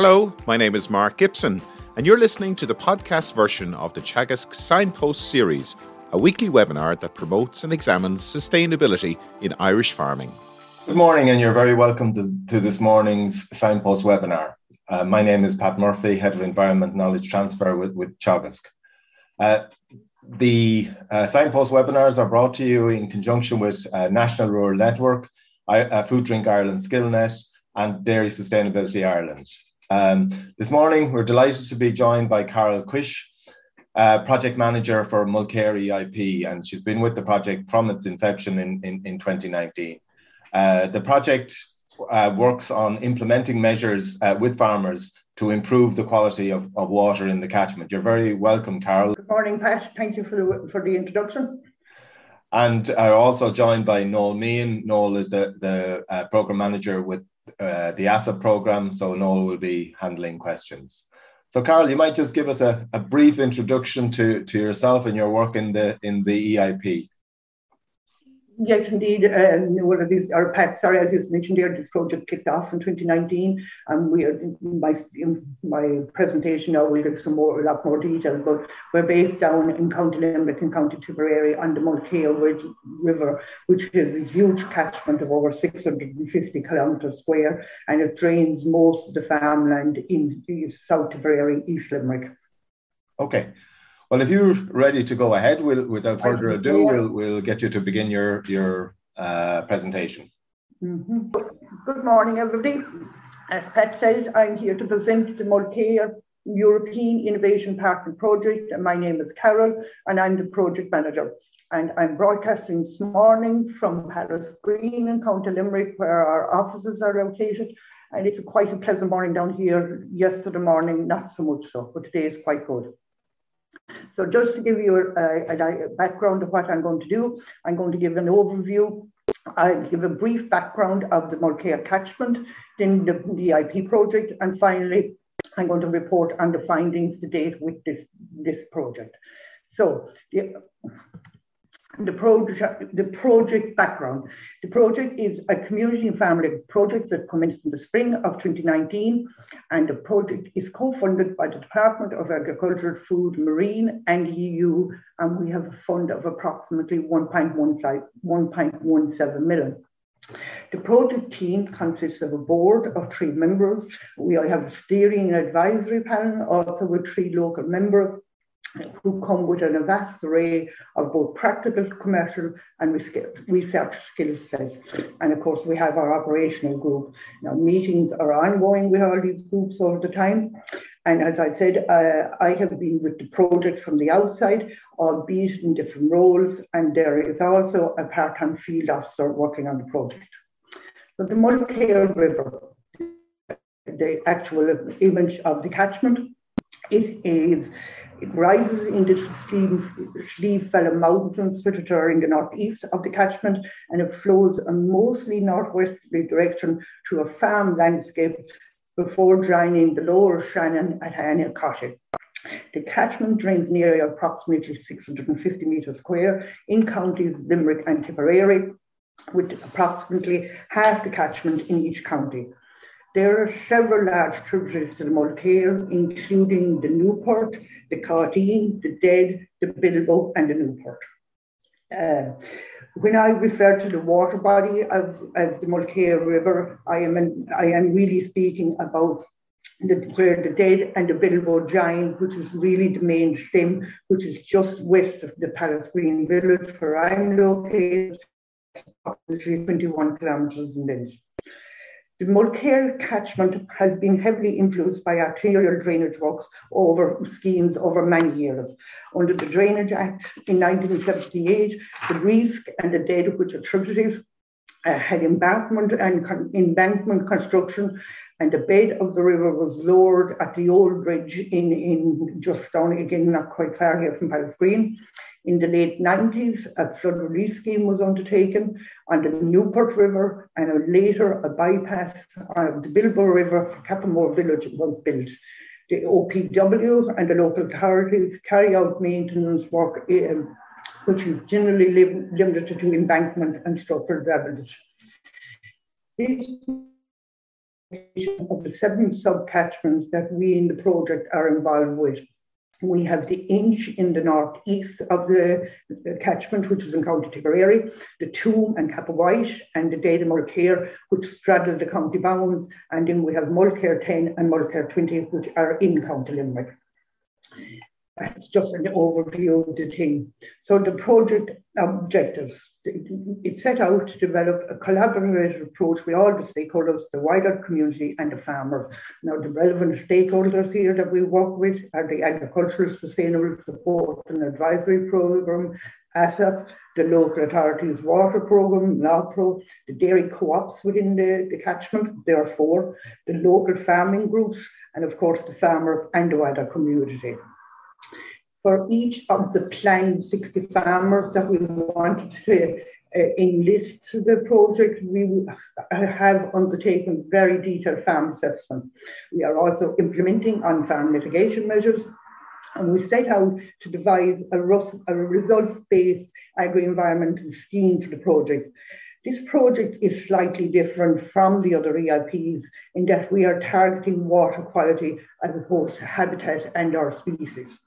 Hello, my name is Mark Gibson, and you're listening to the podcast version of the Teagasc Signpost series, a weekly webinar that promotes and examines sustainability in Irish farming. Good morning, and you're very welcome to, to this morning's Signpost webinar. Uh, my name is Pat Murphy, Head of Environment Knowledge Transfer with, with Teagasc. Uh, the uh, Signpost webinars are brought to you in conjunction with uh, National Rural Network, uh, Food Drink Ireland SkillNet, and Dairy Sustainability Ireland. Um, this morning, we're delighted to be joined by Carol Quish, uh, project manager for Mulkear EIP, and she's been with the project from its inception in, in, in 2019. Uh, the project uh, works on implementing measures uh, with farmers to improve the quality of, of water in the catchment. You're very welcome, Carol. Good morning, Pat. Thank you for the, for the introduction. And are also joined by Noel Meehan. Noel is the, the uh, program manager with uh, the ASSAP program, so Noel will be handling questions. So, Carol, you might just give us a, a brief introduction to, to yourself and your work in the in the EIP. Yes, indeed. Um, well, as you, sorry, as you mentioned there, this project kicked off in 2019. And we, my, my presentation now will give some more, a lot more detail, but we're based down in County Limerick and County Tipperary on the Mulkear River, which is a huge catchment of over 650 kilometres square, and it drains most of the farmland in the South Tipperary, East Limerick. Okay. Well, if you're ready to go ahead, we'll, without further ado, we'll, we'll get you to begin your, your uh, presentation. Mm-hmm. Good morning, everybody. As Pat says, I'm here to present the Mulkear European Innovation Partner Project. And my name is Carol, and I'm the project manager. And I'm broadcasting this morning from Pallasgreen in County Limerick, where our offices are located. And it's quite a pleasant morning down here. Yesterday morning, not so much so, but today is quite good. So just to give you a, a, a, background of what I'm going to do, I'm going to give an overview. I'll give a brief background of the Mulkear catchment, then the, the EIP project, and finally, I'm going to report on the findings to date with this, this project. So the, the project, the project background. The project is a community and family project that commenced in the spring of 2019, and the project is co-funded by the Department of Agriculture, Food, Marine, and EU, and we have a fund of approximately 1.17 million. The project team consists of a board of three members. We have a steering and advisory panel, also with three local members who come with a vast array of both practical, commercial, and research skill sets. And of course, we have our operational group. Now, meetings are ongoing with all these groups all the time. And as I said, uh, I have been with the project from the outside, albeit in different roles. And there is also a part time field officer working on the project. So, the Mulkear River, the actual image of the catchment, it is it rises into the Slieve Felim Mountains, which are in the northeast of the catchment, and it flows a mostly northwesterly direction through a farm landscape before joining the lower Shannon at Annacotty. The catchment drains an area of approximately 650 metres square in counties Limerick and Tipperary, with approximately half the catchment in each county. There are several large tributaries to the Mulkear, including the Newport, the Carteen, the Dead, the Bilboa, and the Newport. Uh, when I refer to the water body of, as the Mulkear River, I am, I am really speaking about the, where the Dead and the Bilboa join, which is really the main stem, which is just west of the Pallasgreen village where I'm located, approximately 21 kilometres in length. The Mulkear catchment has been heavily influenced by arterial drainage works over schemes over many years. Under the Drainage Act in 1978, the Resk and the Dead, which are tributaries, uh, had embankment and con- embankment construction, and the bed of the river was lowered at the old bridge in, in just down again, not quite far here from Pallasgreen. In the late 90s, a flood relief scheme was undertaken on the Newport River, and later a bypass of the Bilboa River for Cappamore Village was built. The OPW and the local authorities carry out maintenance work, um, which is generally limited to embankment and structural damage. These of the seven sub-catchments that we in the project are involved with. We have the Inch in the northeast of the, the catchment, which is in County Tipperary, the Tuam and White, and the Data Mulkear, which straddle the county bounds, and then we have Mulkear 10 and Mulkear 20, which are in County Limerick. That's just an overview of the thing. So the project objectives, it set out to develop a collaborative approach with all the stakeholders, the wider community and the farmers. Now the relevant stakeholders here that we work with are the Agricultural Sustainable Support and Advisory Programme, ASSAP, the local authorities water programme, LAWPRO, the dairy co-ops within the, the catchment, there are four, the local farming groups, and of course the farmers and the wider community for each of the planned 60 farmers that we wanted to uh, enlist to the project, we have undertaken very detailed farm assessments. We are also implementing on-farm mitigation measures and we set out to devise a, a results-based agri-environmental scheme for the project. This project is slightly different from the other EIPs in that we are targeting water quality as opposed to habitat and our species.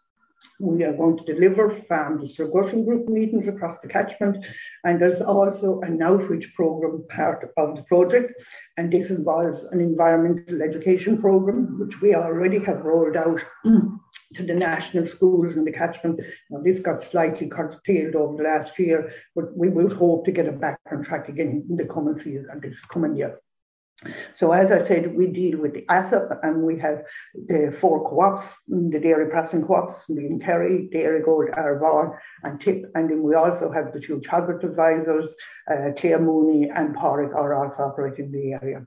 We are going to deliver farm discussion group meetings across the catchment, and there's also an outreach program part of the project, and this involves an environmental education program, which we already have rolled out to the national schools in the catchment. Now, this got slightly curtailed over the last year, but we will hope to get it back on track again in the coming season, this coming year. So as I said, we deal with the ASSAP and we have the four co-ops, the dairy processing co-ops, being Kerry, Dairygold, Arrabawn and TIP. And then we also have the two chocolate advisors, uh, Claire Mooney and Porrick are also operating in the area.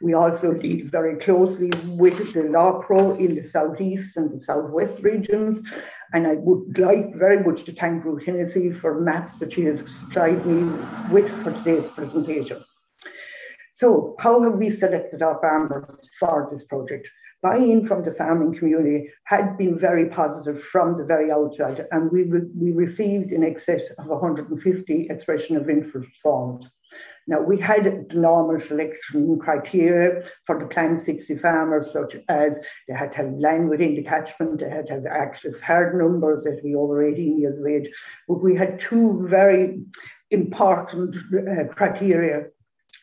We also deal very closely with the LAWPRO in the southeast and the southwest regions. And I would like very much to thank Ruth Hennessy for maps that she has supplied me with for today's presentation. So how have we selected our farmers for this project? Buy-in from the farming community had been very positive from the very outset, and we, re we received in excess of 150 expression of interest forms. Now, we had the normal selection criteria for the planned 60 farmers, such as they had to have land within the catchment, they had to have active herd numbers, they had to be over 18 years of age. But we had two very important uh, criteria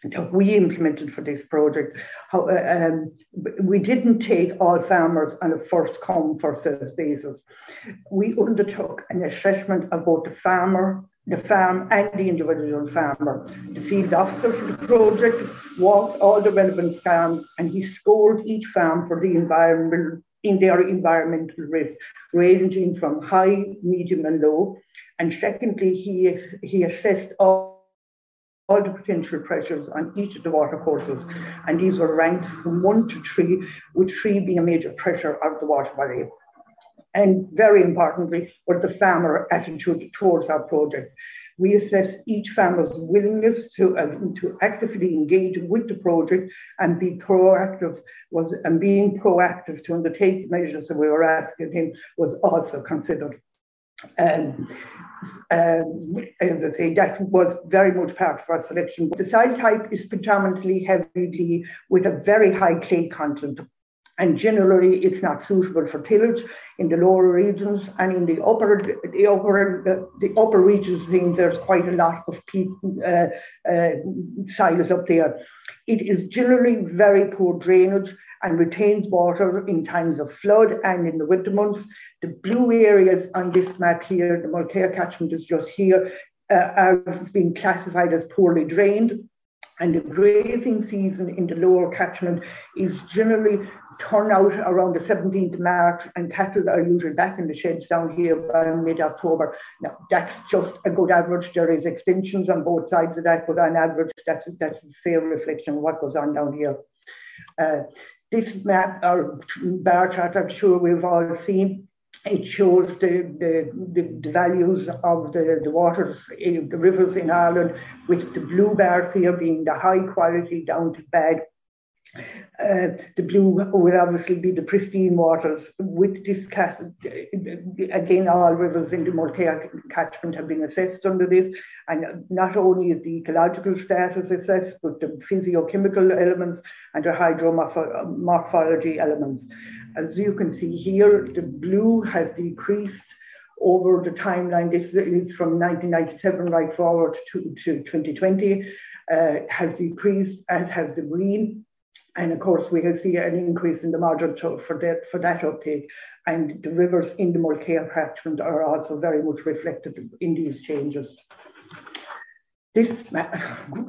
that we implemented for this project. How, uh, um, we didn't take all farmers on a first come, first served basis. We undertook an assessment of both the farmer, the farm, and the individual farmer. The field officer for the project walked all the relevant farms and he scored each farm for the environment in their environmental risk, ranging from high, medium, and low. And secondly, he, he assessed all all the potential pressures on each of the water courses. And these were ranked from one to three, with three being a major pressure of the water body. And very importantly, was the farmer attitude towards our project. We assess each farmer's willingness to, uh, to actively engage with the project and be proactive was and being proactive to undertake the measures that we were asking him was also considered. Um, um, as I say, that was very much part of our selection. The soil type is predominantly heavily with a very high clay content. And generally, it's not suitable for tillage in the lower regions and in the upper, the upper, the, the upper regions. There's quite a lot of peat, uh, uh, soils up there. It is generally very poor drainage and retains water in times of flood and in the winter months. The blue areas on this map here, the Mulkear catchment is just here, uh, are being classified as poorly drained. And the grazing season in the lower catchment is generally turn out around the 17th of March and cattle are usually back in the sheds down here by mid-October. Now, that's just a good average. There is extensions on both sides of that, but on average, that's, that's a fair reflection of what goes on down here. Uh, this map or bar chart, I'm sure we've all seen, it shows the, the, the, values of the, the waters, the rivers in Ireland, with the blue bars here being the high quality down to bad. Uh, the blue would obviously be the pristine waters. With this cat, again, all rivers in the Mulkear catchment have been assessed under this, and not only is the ecological status assessed, but the physiochemical elements and the hydromorphology elements. As you can see here, the blue has decreased over the timeline. This is from 1997 right forward to, to 2020, uh, has decreased, as has the green. And of course, we can see an increase in the margin for that, for that uptake. And the rivers in the Mulkear catchment are also very much reflected in these changes. This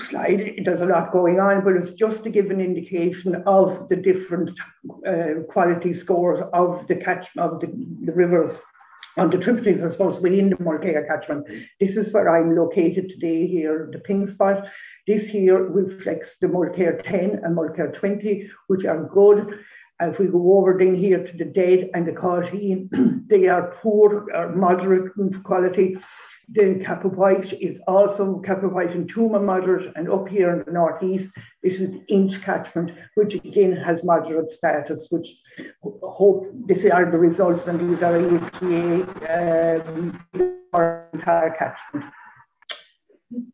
slide, there's a lot going on, but it's just to give an indication of the different uh, quality scores of the catch of the, the rivers on the tributaries, I suppose, within the Mulkear catchment. This is where I'm located today here, the pink spot. This here reflects the Mulkear 10 and Mulkear 20, which are good. If we go over then here to the dead and the quality, they are poor or moderate quality. The Cappawhite is also Cappawhite and Tuama moderate, and up here in the northeast, this is the Inch catchment, which again has moderate status, which hope these are the results, and these are EPA um, entire catchment.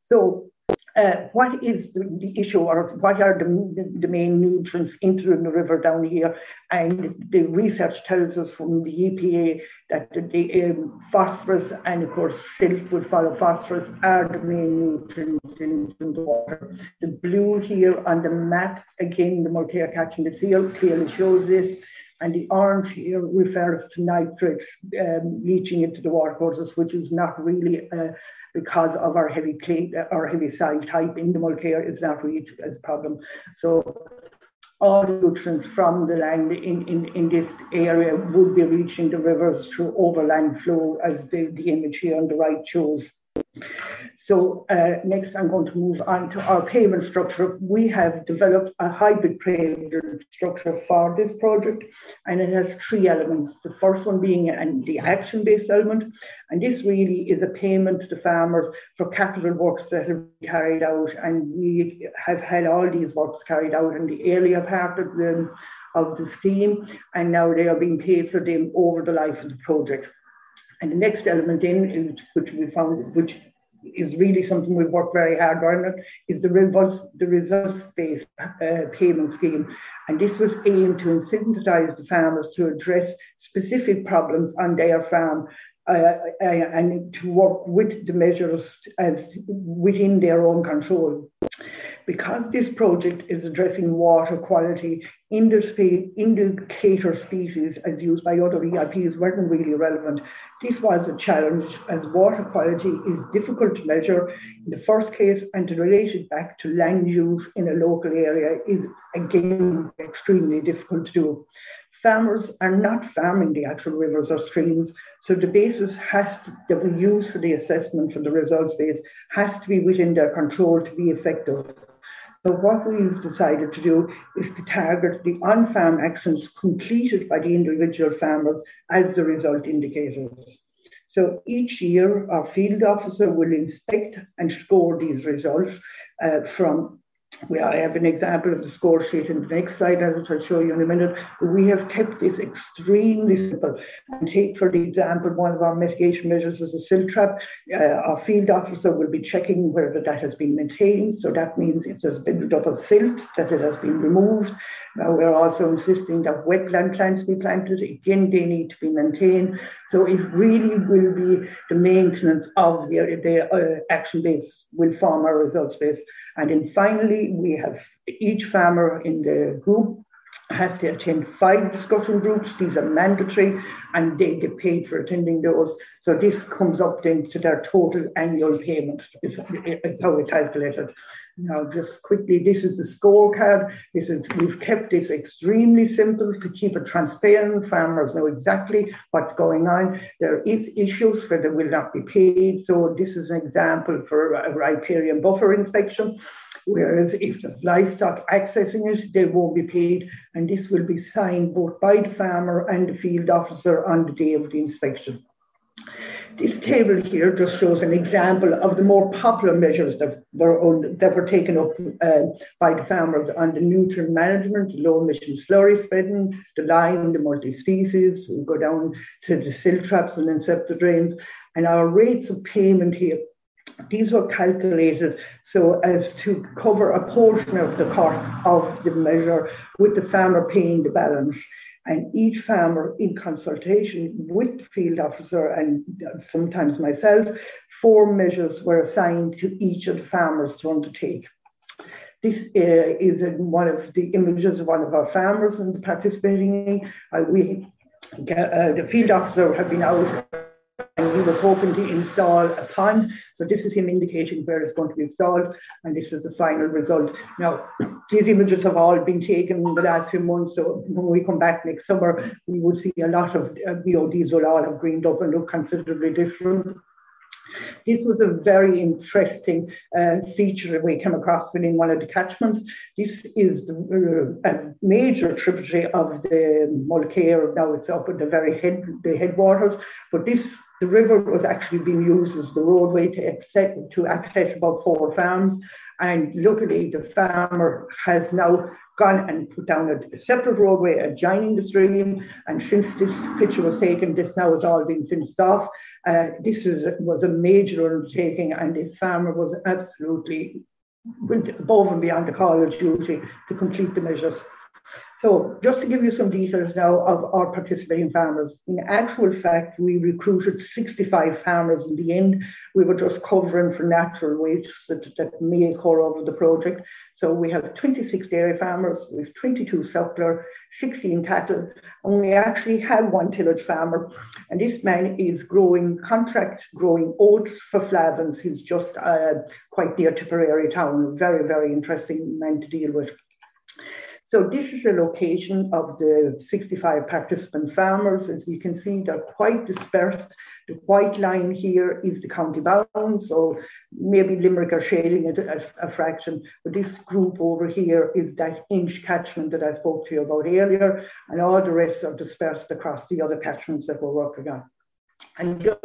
So uh, what is the, the, issue or what are the, the, main nutrients entering the river down here? And the research tells us from the EPA that the, the um, phosphorus and of course silt would follow phosphorus are the main nutrients in, the water. The blue here on the map, again, the Mulkear catchment seal clearly shows this. And the orange here refers to nitrates um, leaching into the water courses, which is not really uh, because of our heavy clay, our heavy soil type in the Mulkear is not really a problem. So all the nutrients from the land in, in, in this area would be reaching the rivers through overland flow as the, the image here on the right shows. So uh, next I'm going to move on to our payment structure. We have developed a hybrid payment structure for this project and it has three elements. The first one being an, the action-based element and this really is a payment to the farmers for capital works that have been carried out and we have had all these works carried out in the earlier part of the, of the scheme and now they are being paid for them over the life of the project. And the next element in, which we found, which is really something we've worked very hard on. Is the results the results based uh, payment scheme. And this was aimed to incentivize the farmers to address specific problems on their farm uh, uh, and to work with the measures as within their own control because this project is addressing water quality, indicator species as used by other EIPs weren't really relevant. This was a challenge as water quality is difficult to measure in the first case and to relate it back to land use in a local area is again extremely difficult to do. Farmers are not farming the actual rivers or streams, so the basis has to, that we use for the assessment for the results base has to be within their control to be effective. So what we've decided to do is to target the on-farm actions completed by the individual farmers as the result indicators. So each year, our field officer will inspect and score these results uh, from we I have an example of the score sheet in the next slide, which I'll show you in a minute. We have kept this extremely simple. And take, for example, one of our mitigation measures is a silt trap. Uh, our field officer will be checking whether that has been maintained. So that means if there's been up of silt, that it has been removed. Now we're also insisting that wetland plants be planted. Again, they need to be maintained. So it really will be the maintenance of the, the uh, action base will form our results base. And then finally, we have each farmer in the group has to attend five discussion groups. These are mandatory and they get paid for attending those. So this comes up then to their total annual payment, is, is how we calculate it. Now, just quickly, this is the scorecard. This is we've kept this extremely simple to keep it transparent. Farmers know exactly what's going on. There is issues where they will not be paid. So this is an example for a riparian buffer inspection. Whereas if there's livestock accessing it, they won't be paid. And this will be signed both by the farmer and the field officer on the day of the inspection. This table here just shows an example of the more popular measures that were, that were taken up uh, by the farmers on the nutrient management, low emission slurry spreading, the lime, the multi-species. We go down to the silt traps and inceptor drains. And our rates of payment here these were calculated so as to cover a portion of the cost of the measure with the farmer paying the balance and each farmer in consultation with the field officer and sometimes myself, four measures were assigned to each of the farmers to undertake. This uh, is one of the images of one of our farmers the participating. Uh, we, uh, the field officer had been out and he was hoping to install a pond. So this is him indicating where it's going to be installed, and this is the final result. Now, these images have all been taken in the last few months, so when we come back next summer, we would see a lot of, uh, you know, these will all have greened up and look considerably different. This was a very interesting uh, feature that we came across within one of the catchments. This is the, uh, a major tributary of the Mulkear. Now it's up at the very head, the headwaters, but this the river was actually being used as the roadway to access, to access about four farms. And luckily, the farmer has now gone and put down a, separate roadway adjoining the stream. And since this picture was taken, this now has all been fenced off. Uh, this was, was a major undertaking, and this farmer was absolutely went above and beyond the call of duty to complete the measures. So just to give you some details now of our participating farmers, in actual fact, we recruited 65 farmers in the end. We were just covering for natural waste that, that may occur over the project. So we have 26 dairy farmers, we have 22 suckler, 16 cattle, and we actually have one tillage farmer. And this man is growing contract, growing oats for Flahavan's. He's just uh, quite near Tipperary town. Very, very interesting man to deal with. So this is a location of the 65 participant farmers. As you can see, they're quite dispersed. The white line here is the county bound, so maybe Limerick are shading it as a fraction, but this group over here is that inch catchment that I spoke to you about earlier, and all the rest are dispersed across the other catchments that we're working on. And just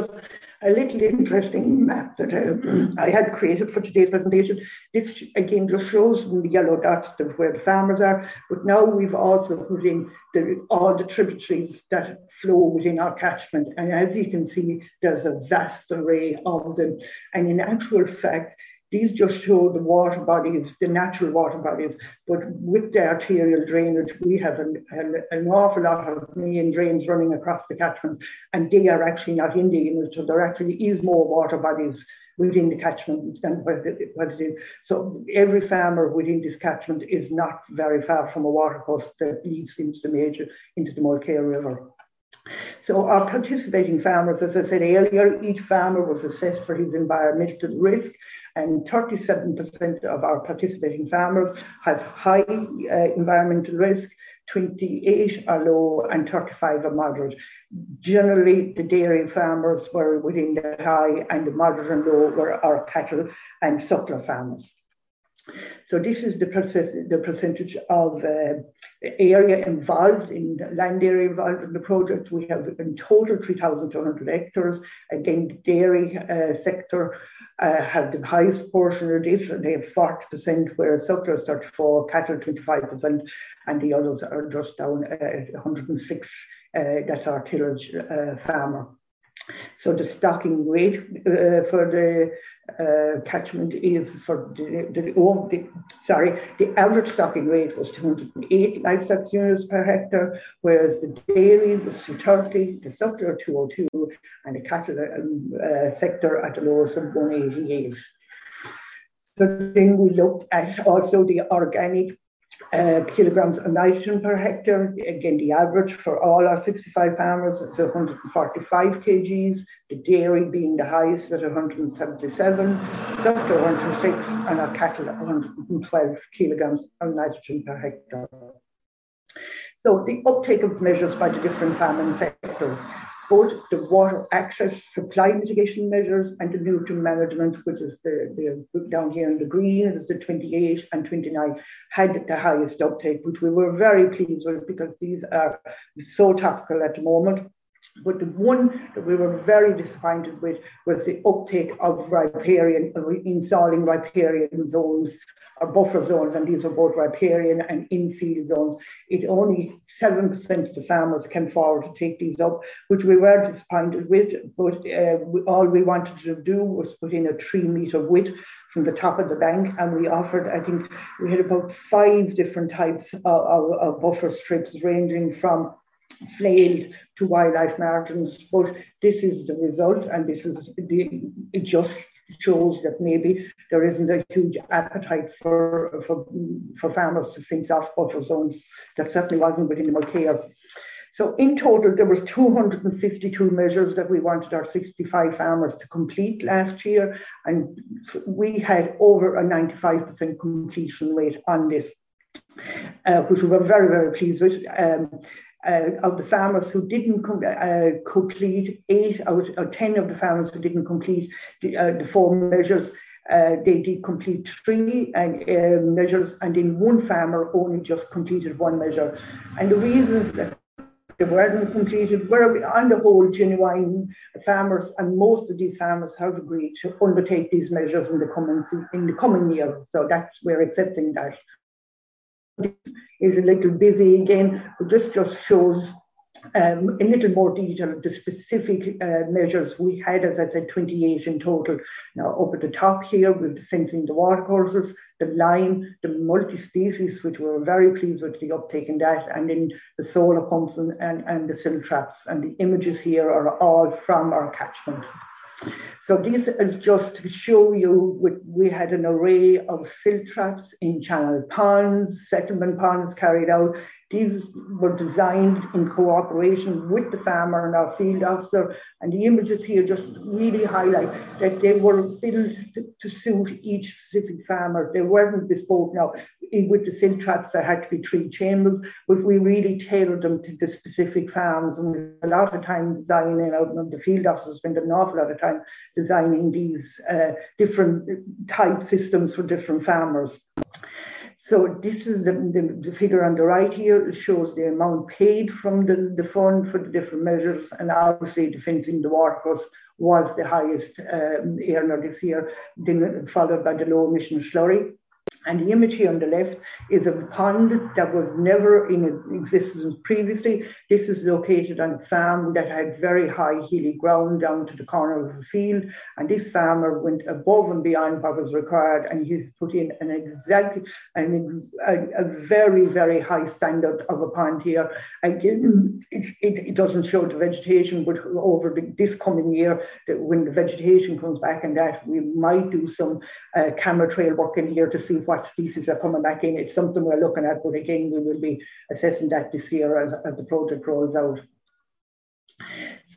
a little interesting map that uh, I had created for today's presentation. This again just shows the yellow dots of where the farmers are, but now we've also put in the, all the tributaries that flow within our catchment. And as you can see, there's a vast array of them. And in actual fact, these just show the water bodies, the natural water bodies, but with the arterial drainage, we have an, an, an, awful lot of main drains running across the catchment, and they are actually not in the image, so there actually is more water bodies within the catchment than what it is. So every farmer within this catchment is not very far from a watercourse that leads into the major, into the Mulkear River. So our participating farmers, as I said earlier, each farmer was assessed for his environmental risk and 37% of our participating farmers have high uh, environmental risk, 28 are low and 35 are moderate. Generally, the dairy farmers were within the high and the moderate and low were our cattle and suckler farmers. So this is the, percent, the percentage of uh, area involved in land area involved in the project. We have in total 3,200 hectares. Again, the dairy uh, sector uh, have the highest portion of this, they have 40%, whereas sucklers 34, cattle 25%, and the others are just down at 106. Uh, that's our tillage uh, farmer. So the stocking rate uh, for the uh, catchment is for the, the, oh, the, sorry, the average stocking rate was 208 livestock units per hectare, whereas the dairy was 230, the suckler 202, and the cattle um, uh, sector at the lowest of 188. So then we looked at also the organic uh, kilograms of nitrogen per hectare. Again, the average for all our 65 farmers is 145 kgs, the dairy being the highest at 177, suckler 106, and our cattle at 112 kilograms of nitrogen per hectare. So the uptake of measures by the different farming sectors both the water access supply mitigation measures and the nutrient management, which is the, the down here in the green, is the 28 and 29, had the highest uptake, which we were very pleased with because these are so topical at the moment. But the one that we were very disappointed with was the uptake of riparian, installing riparian zones or buffer zones, and these are both riparian and infield zones. It only 7% of the farmers came forward to take these up, which we were disappointed with, but uh, all we wanted to do was put in a three metre width from the top of the bank, and we offered, I think, we had about five different types of, of, of buffer strips ranging from flailed to wildlife margins, but this is the result, and this is the, it just shows that maybe there isn't a huge appetite for for, for farmers to fence off buffer zones. That certainly wasn't within the care. So in total, there was 252 measures that we wanted our 65 farmers to complete last year, and we had over a 95% completion rate on this, uh, which we were very, very pleased with. Um, uh, of the farmers who didn't com- uh, complete, eight out of 10 of the farmers who didn't complete the, uh, the four measures, uh, they did complete three and, uh, measures, and then one farmer only just completed one measure. And the reasons that they weren't completed were, on the whole, genuine farmers, and most of these farmers have agreed to undertake these measures in the coming in the coming year. So that's we're accepting that is a little busy again, but this just shows um, in little more detail the specific uh, measures we had, as I said, 28 in total. Now, up at the top here, with the fencing the watercourses, the lime, the multi-species, which we were very pleased with the uptake in that, and then the solar pumps and, and, and the silt traps. And the images here are all from our catchment. So this is just to show you, we had an array of silt traps in channel ponds, settlement ponds carried out these were designed in cooperation with the farmer and our field officer. And the images here just really highlight that they were built to, suit each specific farmer. They weren't bespoke now. With the silt traps, there had to be three chambers, but we really tailored them to the specific farms. And a lot of time designing out, the field officers spent an awful lot of time designing these uh, different type systems for different farmers. So this is the, the, the, figure on the right here. Shows the amount paid from the, the fund for the different measures. And obviously the fencing the watercourse was the highest um, earner this year, followed by the low emission slurry. And the image here on the left is a pond that was never in existence previously. This is located on a farm that had very high hilly ground down to the corner of the field. And this farmer went above and beyond what was required, and he's put in an exact, an, a, a very, very high standard of a pond here. Again, it, it, it doesn't show the vegetation, but over the, this coming year, when the vegetation comes back and that, we might do some uh, camera trail work in here to see what species are coming back in. It's something we're looking at, but again, we will be assessing that this year as, as the project rolls out.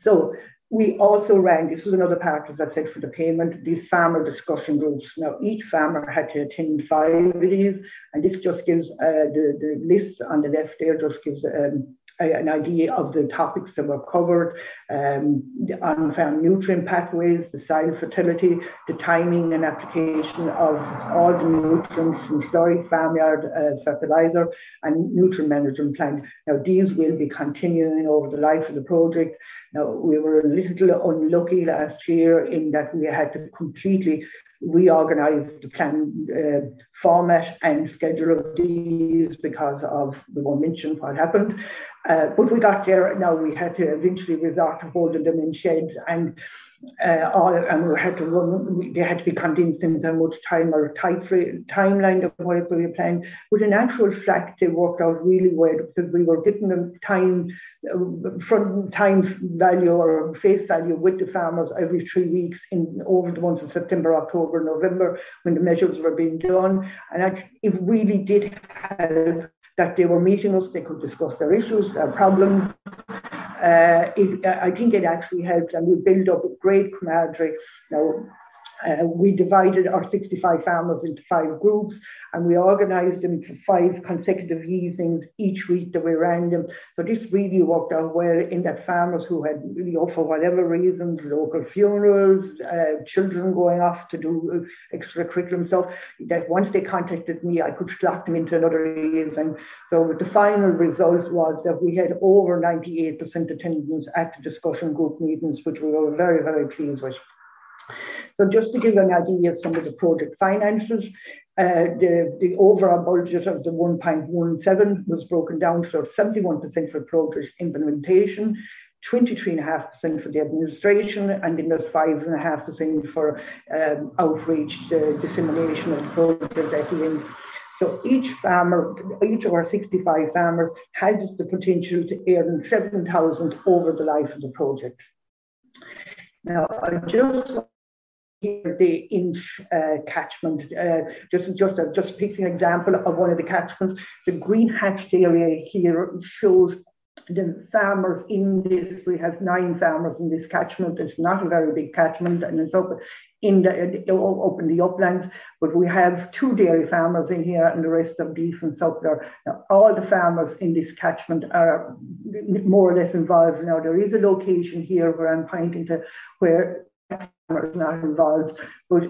So we also ran, this was another part, as I said, for the payment, these farmer discussion groups. Now, each farmer had to attend five of these, and this just gives uh, the, the list on the left there, just gives um, an idea of the topics that were covered, um, the on-farm nutrient pathways, the soil fertility, the timing and application of all the nutrients from slurry, farmyard uh, fertilizer, and nutrient management plan. Now, these will be continuing over the life of the project. Now, we were a little unlucky last year in that we had to completely reorganize the plan uh, format and schedule of these because of, we won't mention what happened. Uh, but we got there, now we had to eventually resort to holding them in sheds and uh, all, and we had to run, they had to be condensed in so much time or tight timeline of what we were planning. But in actual fact, they worked out really well because we were getting them time, uh, front time value or face value with the farmers every three weeks in over the months of September, October, November when the measures were being done. And it really did help that they were meeting us, they could discuss their issues, their problems, Uh, it, uh, I think it actually helped and we build up a great camaraderie. Now, uh, we divided our 65 farmers into five groups and we organised them for five consecutive evenings each week that we ran them. So this really worked out well in that farmers who had, you know, for whatever reasons, local funerals, uh, children going off to do extracurricular stuff, that once they contacted me, I could slot them into another evening. So the final result was that we had over 98% attendance at the discussion group meetings, which we were very, very pleased with. So just to give an idea of some of the project finances, uh, the, the overall budget of the 1.17 was broken down, so 71% for project implementation, 23.5% for the administration, and then there's 5.5% for um, outreach, the dissemination of the project at the end. So each farmer, each of our 65 farmers has the potential to earn 7,000 over the life of the project. Now, I just the inch uh, catchment. Uh, just just a, just picking an example of one of the catchments. The green hatched area here shows the farmers in this. We have nine farmers in this catchment. It's not a very big catchment, and it's open in the up in the uplands. But we have two dairy farmers in here, and the rest of beef and so. Now, all the farmers in this catchment are more or less involved. Now there is a location here where I'm pointing to where is not involved, but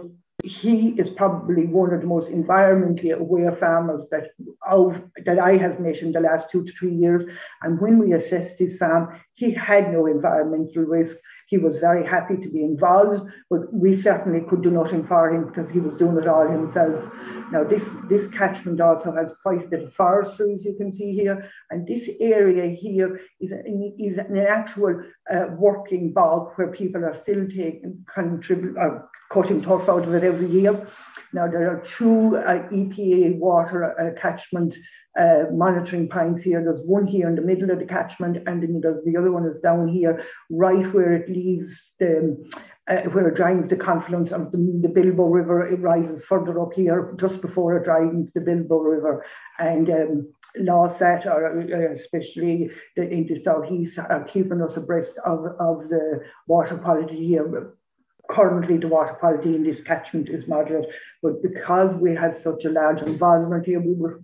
he is probably one of the most environmentally aware farmers that of, that I have met in the last two to three years. And when we assessed his farm, he had no environmental risk. He was very happy to be involved, but we certainly could do nothing for him because he was doing it all himself. Now, this, this catchment also has quite a bit of forestry, as you can see here, and this area here is, is an actual uh, working bog where people are still taking, contribute, uh, cutting turf out of it every year. Now, there are two uh, EPA water uh, catchment uh, monitoring points here. There's one here in the middle of the catchment, and then there's the other one is down here, right where it leaves the uh, where it joins the confluence of the, the, Bilboa River. It rises further up here just before it joins the Bilboa River, and um, Lawset, or uh, especially the, in the southeast, are keeping us abreast of, of the water quality here currently the water quality in this catchment is moderate, but because we have such a large involvement here, we were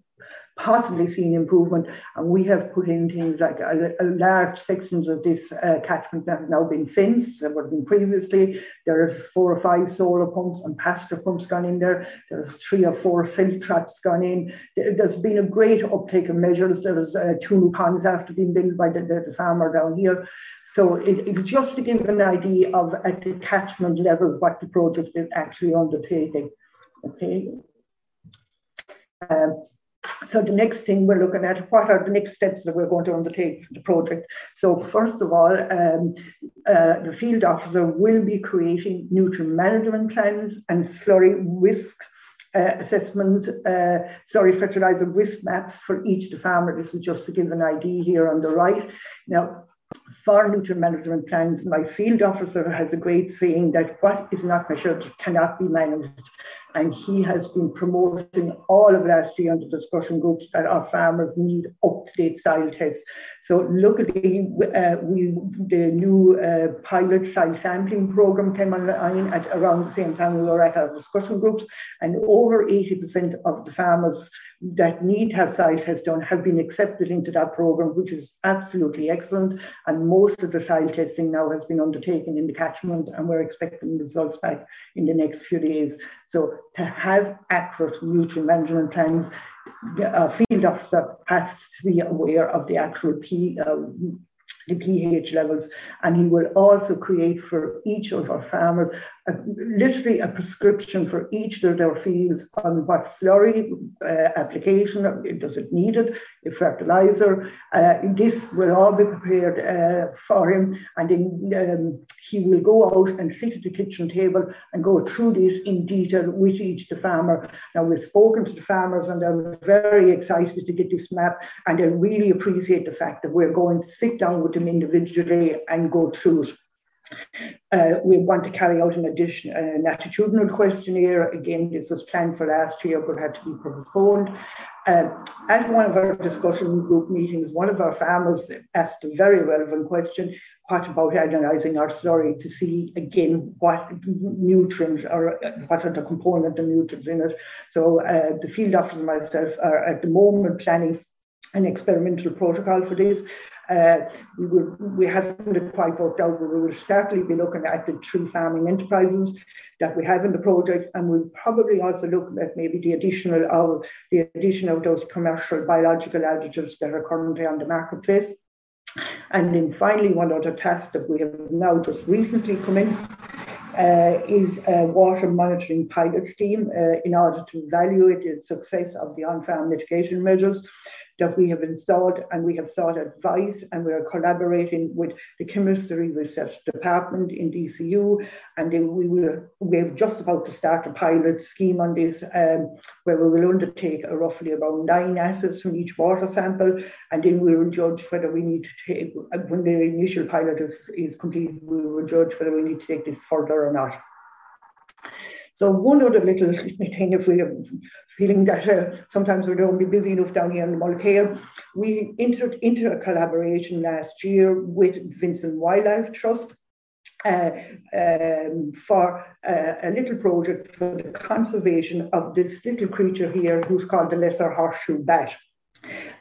possibly seen improvement. And we have put in things like a, a large sections of this uh, catchment that have now been fenced that were been previously. There's four or five solar pumps and pasture pumps gone in there. There's three or four silt traps gone in. There's been a great uptake of measures. There's uh, two new ponds after being built by the, the, the farmer down here. So it, it's just to give an idea of at the catchment level what the project is actually undertaking. Okay. Um, so the next thing we're looking at, what are the next steps that we're going to undertake for the project? So first of all, um, uh, the field officer will be creating nutrient management plans and slurry risk uh, assessments, uh, sorry, fertilizer risk maps for each of the farmer. This is just to give an idea here on the right. Now, for nutrient management plans, my field officer has a great saying that what is not measured cannot be managed and he has been promoting all of last year under discussion groups that our farmers need up-to-date soil tests. So look at the, uh, we, the new uh, pilot soil sampling program came online at around the same time we were at our discussion groups and over 80% of the farmers that need have soil tests done have been accepted into that program, which is absolutely excellent. And most of the soil testing now has been undertaken in the catchment and we're expecting results back in the next few days. So to have accurate nutrient management plans, a field officer has to be aware of the actual P, uh, the pH levels, and he will also create for each of our farmers a, literally a prescription for each of their fields on what slurry uh, application does it need it, if fertilizer. Uh, this will all be prepared uh, for him, and then um, he will go out and sit at the kitchen table and go through this in detail with each the farmer. Now we've spoken to the farmers, and they're very excited to get this map, and they really appreciate the fact that we're going to sit down with them individually and go through it. Uh, we want to carry out an addition, an attitudinal questionnaire. Again, this was planned for last year, but had to be postponed. Um, at one of our discussion group meetings, one of our farmers asked a very relevant question what about analysing our slurry to see again what nutrients or what are the component of nutrients in it. So uh, the field officer and myself are at the moment planning an experimental protocol for this. Uh, we, will, we haven't quite worked out, but we will certainly be looking at the tree farming enterprises that we have in the project, and we'll probably also look at maybe the additional of the addition of those commercial biological additives that are currently on the marketplace. And then finally, one other task that we have now just recently commenced uh, is a water monitoring pilot scheme uh, in order to evaluate the success of the on-farm mitigation measures that we have installed and we have sought advice and we are collaborating with the chemistry research department in DCU and then we will we're just about to start a pilot scheme on this um, where we will undertake roughly about nine assays from each water sample and then we will judge whether we need to take when the initial pilot is, is complete we will judge whether we need to take this further or not. So one other little thing, if we are feeling that uh, sometimes we don't be busy enough down here in Mulkear, we entered into a collaboration last year with Vincent Wildlife Trust uh, um, for uh, a little project for the conservation of this little creature here who's called the lesser horseshoe bat.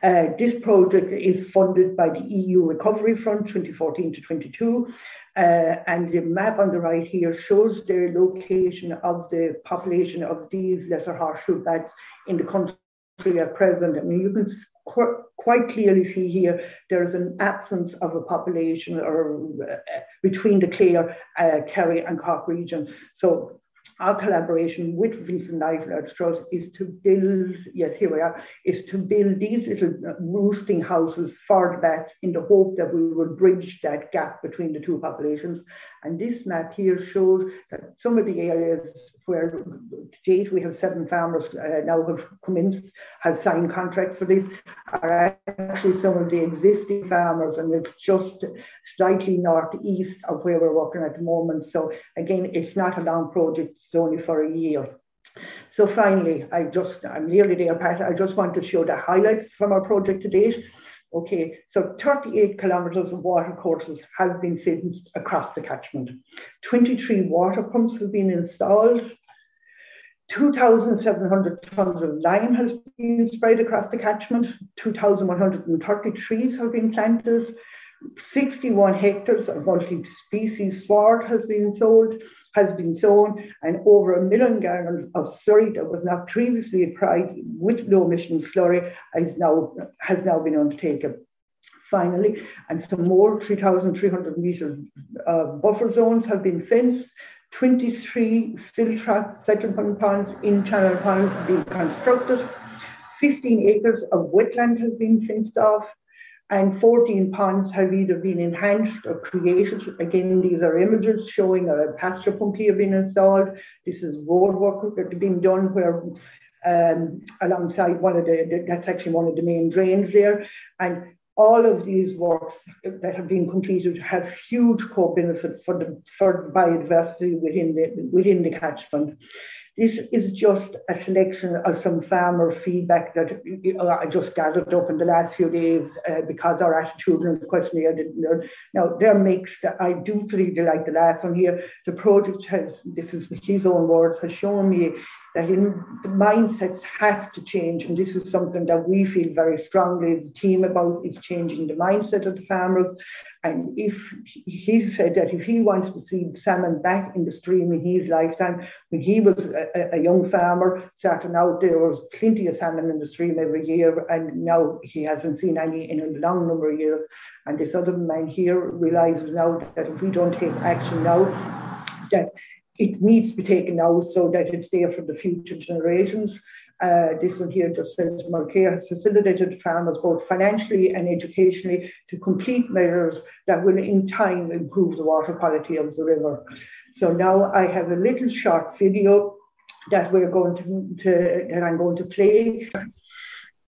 Uh, this project is funded by the EU Recovery Fund 2014 to 22, uh, and the map on the right here shows the location of the population of these lesser horseshoe bats in the country at present. I mean, you can qu- quite clearly see here there's an absence of a population or uh, between the Clare, uh, Kerry, and Cork region. So our collaboration with Vincent Wildlife Trust is to build, yes, here we are, is to build these little uh, roosting houses for the bats in the hope that we will bridge that gap between the two populations. And this map here shows that some of the areas where to date we have seven farmers uh, now have commenced, have signed contracts for this, are actually some of the existing farmers, and it's just slightly northeast of where we're working at the moment. So again, it's not a long project, it's only for a year. So finally, I just, I'm nearly there, Pat. I just want to show the highlights from our project to date. Okay, so 38 kilometres of water courses have been fenced across the catchment. 23 water pumps have been installed. 2,700 tonnes of lime has been spread across the catchment. 2,130 trees have been planted. 61 hectares of multi-species sward has been sold, has been sown, and over a million gallons of slurry that was not previously applied with low emission slurry has now has now been undertaken. Finally, and some more 3,300 meters of buffer zones have been fenced. 23 silt trap settlement ponds in channel ponds being constructed. 15 acres of wetland has been fenced off and 14 ponds have either been enhanced or created. Again, these are images showing a pasture pump here being installed. This is road work that being done where um, alongside one of the, that's actually one of the main drains there. And all of these works that have been completed have huge co-benefits for the for biodiversity within the within the catchment. This is just a selection of some farmer feedback that I just gathered up in the last few days uh, because our attitudinal questionnaire didn't learn. Now, they're mixed. I do really like the last one here. The project has, this is his own words, has shown me that in, the mindsets have to change. And this is something that we feel very strongly as a team about is changing the mindset of the farmers. And if he said that if he wants to see salmon back in the stream in his lifetime, when he was a, a young farmer starting out, there was plenty of salmon in the stream every year, and now he hasn't seen any in a long number of years. And this other man here realizes now that if we don't take action now, that it needs to be taken now so that it's there for the future generations. Uh, this one here just says Mulkear has facilitated farmers both financially and educationally to complete measures that will in time improve the water quality of the river. So now I have a little short video that we're going to, to that I'm going to play.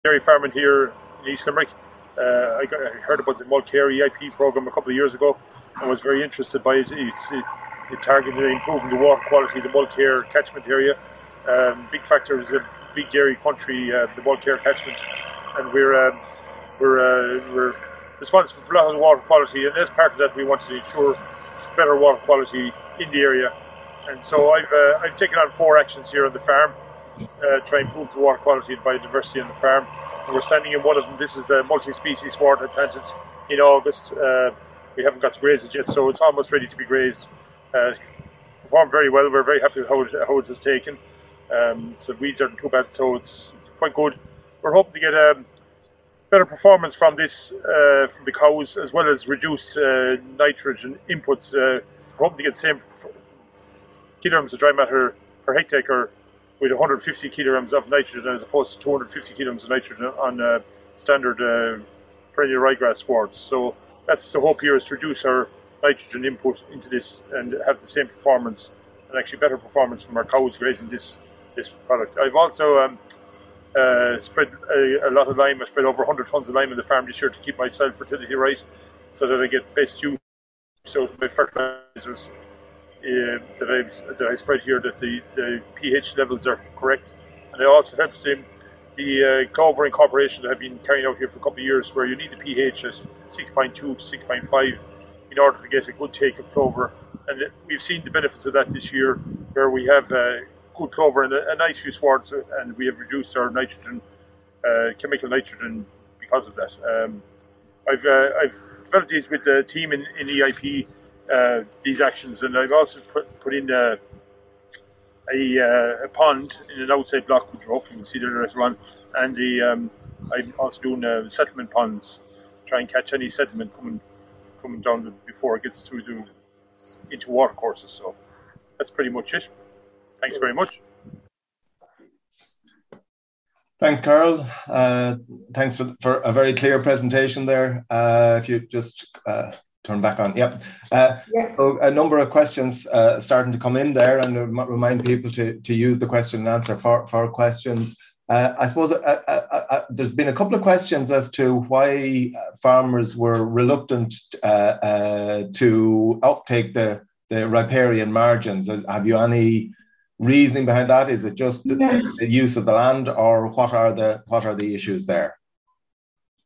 Dairy farming here in East Limerick. Uh, I, got, I, heard about the Mulkear EIP program a couple of years ago and was very interested by it. It's, it, it targeted improving the water quality of the Mulkear catchment area. Um, big factor is a big dairy country, uh, the Mulkear catchment, and we're um, we're uh, we're responsible for a lot of the water quality, and as part of that, we want to ensure better water quality in the area. And so I've uh, I've taken on four actions here on the farm, uh, try and improve the water quality and biodiversity on the farm. And we're standing in one of them. This is a multi-species I planted in August. Uh, we haven't got to graze it yet, so it's almost ready to be grazed. Uh, performed very well. We're very happy with how it, how it has taken. Um, so weeds aren't too bad, so it's, it's quite good. We're hoping to get a better performance from this uh, from the cows, as well as reduced uh, nitrogen inputs. Uh, we're hoping to get the same kilograms of dry matter per hectare with 150 kilograms of nitrogen as opposed to 250 kilograms of nitrogen on uh, standard perennial ryegrass swards. So that's the hope here is to reduce our nitrogen input into this and have the same performance and actually better performance from our cows grazing this this product. I've also um, uh, spread a, a, lot of lime. I spread over 100 tons of lime in the farm this year to keep my soil fertility right, so that I get best use of my fertilizers uh, that I that I spread here. That the, the pH levels are correct, and it also helps in the uh, clover incorporation that I've been carrying out here for a couple of years, where you need the pH at 6.2 to 6.5 in order to get a good take of clover. And we've seen the benefits of that this year, where we have uh, good clover and a, a, nice few swards, and we have reduced our nitrogen, uh, chemical nitrogen, because of that. Um, I've uh, I've developed these with the team in, in EIP, uh, these actions, and I've also put put in a, a, a pond in an outside block, which hopefully you can see there later on, and the um, I'm also doing uh, settlement ponds, try and catch any sediment coming coming down before it gets through the, into water courses. So that's pretty much it. Thanks very much. Thanks, Carol. Uh, thanks for, for a very clear presentation there. Uh, if you just uh, turn back on. Yep. Uh, yeah. So a number of questions uh, starting to come in there and remind people to, to use the question and answer for, for questions. Uh, I suppose uh, uh, uh, there's been a couple of questions as to why farmers were reluctant to uptake the, the riparian margins. Have you any reasoning behind that? Is it just the, the use of the land, or what are the what are the issues there?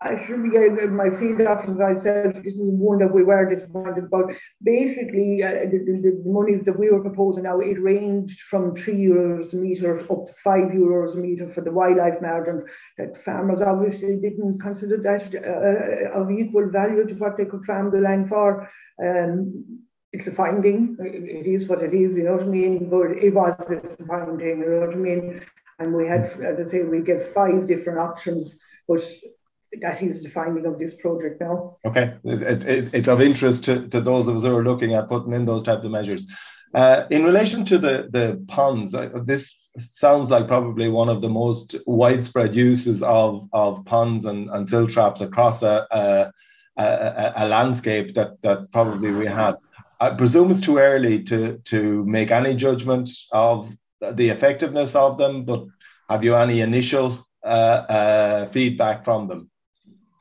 I should be getting my field off of myself. This is one that we were disappointed about. Basically, uh, the, the, monies that we were proposing now, it ranged from three euros a metre up to five euros a metre for the wildlife margins. That farmers obviously didn't consider that uh, of equal value to what they could farm the land for. Um, it's a finding. It is what it is, you know what I mean? But it was disappointing, you know what I mean? And we had, as I say, we get five different options, but that is the finding of this project now. Okay, it, it, it's of interest to, to those of us who are looking at putting in those types of measures. Uh, in relation to the, the ponds, uh, this sounds like probably one of the most widespread uses of, of ponds and, and silt traps across a, a, a, a landscape that, that probably we have. I presume it's too early to, to make any judgment of the effectiveness of them, but have you any initial uh, uh, feedback from them?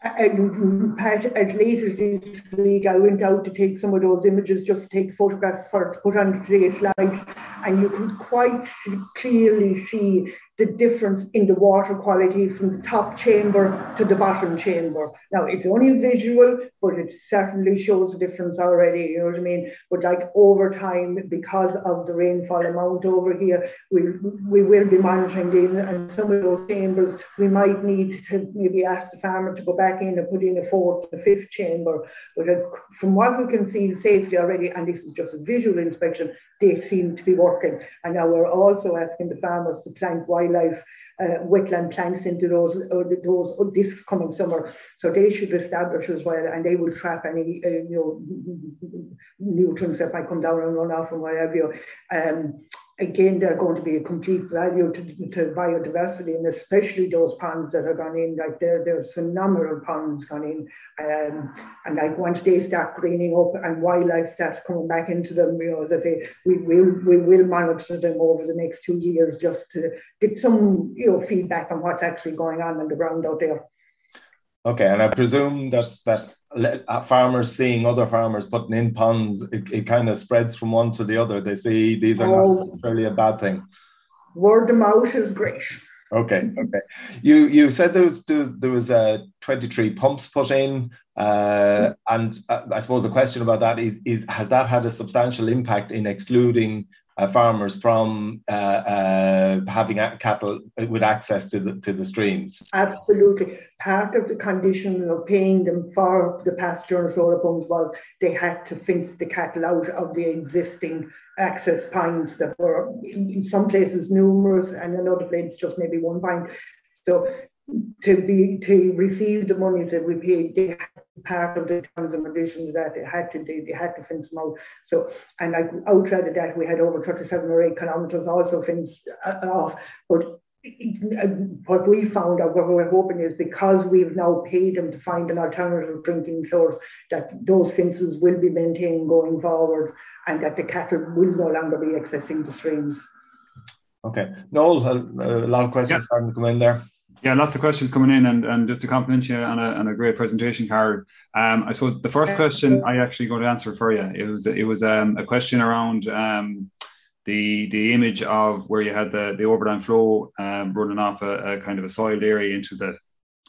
And Pat, as late as this week, I went out to take some of those images, just to take photographs for to put on today's slide, and you could quite clearly see the difference in the water quality from the top chamber to the bottom chamber. Now, it's only visual, but it certainly shows a difference already, you know what I mean? But like over time, because of the rainfall amount over here, we, we will be monitoring these and some of those chambers, we might need to maybe ask the farmer to go back in and put in a fourth, a fifth chamber. But from what we can see, safety already, and this is just a visual inspection, they seem to be working. And now we're also asking the farmers to plant wildlife uh, wetland plants into those or those uh, this coming summer. So they should establish as well, and they will trap any uh, you know nutrients that might come down and run off and whatever. Um, again, they're going to be a complete value to, to biodiversity, and especially those ponds that are gone in. Like there, there's phenomenal ponds gone in, um, and like once they start greening up and wildlife starts coming back into them, you know, as I say, we will we will monitor them over the next two years just to get some you know feedback on what's actually going on on the ground out there. Okay, and I presume that that uh, farmers seeing other farmers putting in ponds, it, it kind of spreads from one to the other. They see these are oh, not necessarily a bad thing. Word of mouth is great. Okay, okay. You you said there was there, there was uh, 23 pumps put in, uh, and uh, I suppose the question about that is is has that had a substantial impact in excluding uh, farmers from uh, uh, having cattle with access to the to the streams? Absolutely. Part of the conditions of paying them for the pasture and solar pumps was they had to fence the cattle out of the existing access points that were in some places numerous and in other places just maybe one point. So to be to receive the monies that we paid, they had part of the terms and conditions that they had to do, they had to fence them out. So and like outside of that, we had over 37 or 8 kilometres also fenced uh, off. But what we found out, what we're hoping is because we've now paid them to find an alternative drinking source, that those fences will be maintained going forward and that the cattle will no longer be accessing the streams. Okay. Noel, a, a lot of questions yeah. starting to come in there. Yeah, lots of questions coming in, and, and just to compliment you on a, on a great presentation, Carol. Um, I suppose the first question I actually going to answer for you. It was it was um, a question around um, the the image of where you had the the overland flow um, running off a, a, kind of a soiled area into the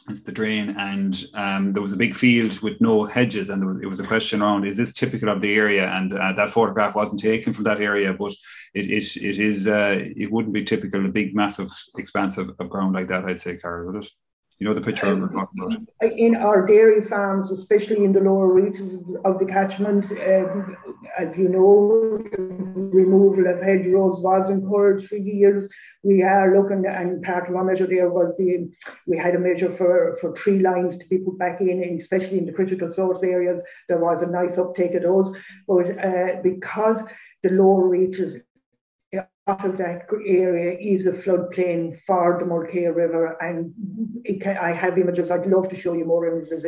into the drain, and um, there was a big field with no hedges, and there was it was a question around is this typical of the area? And uh, that photograph wasn't taken from that area, but it it, it is uh, it wouldn't be typical a big massive expanse of, of ground like that. I'd say, Carol, would it? You know the picture um, we're talking about. In our dairy farms, especially in the lower reaches of the catchment, um, as you know, removal of hedgerows was encouraged for years. We are looking, and part of our measure there was the we had a measure for, for tree lines to be put back in, and especially in the critical source areas. There was a nice uptake of those, but uh, because the lower reaches of that area is a floodplain for the Mulkear River, and can, I have images. I'd love to show you more images.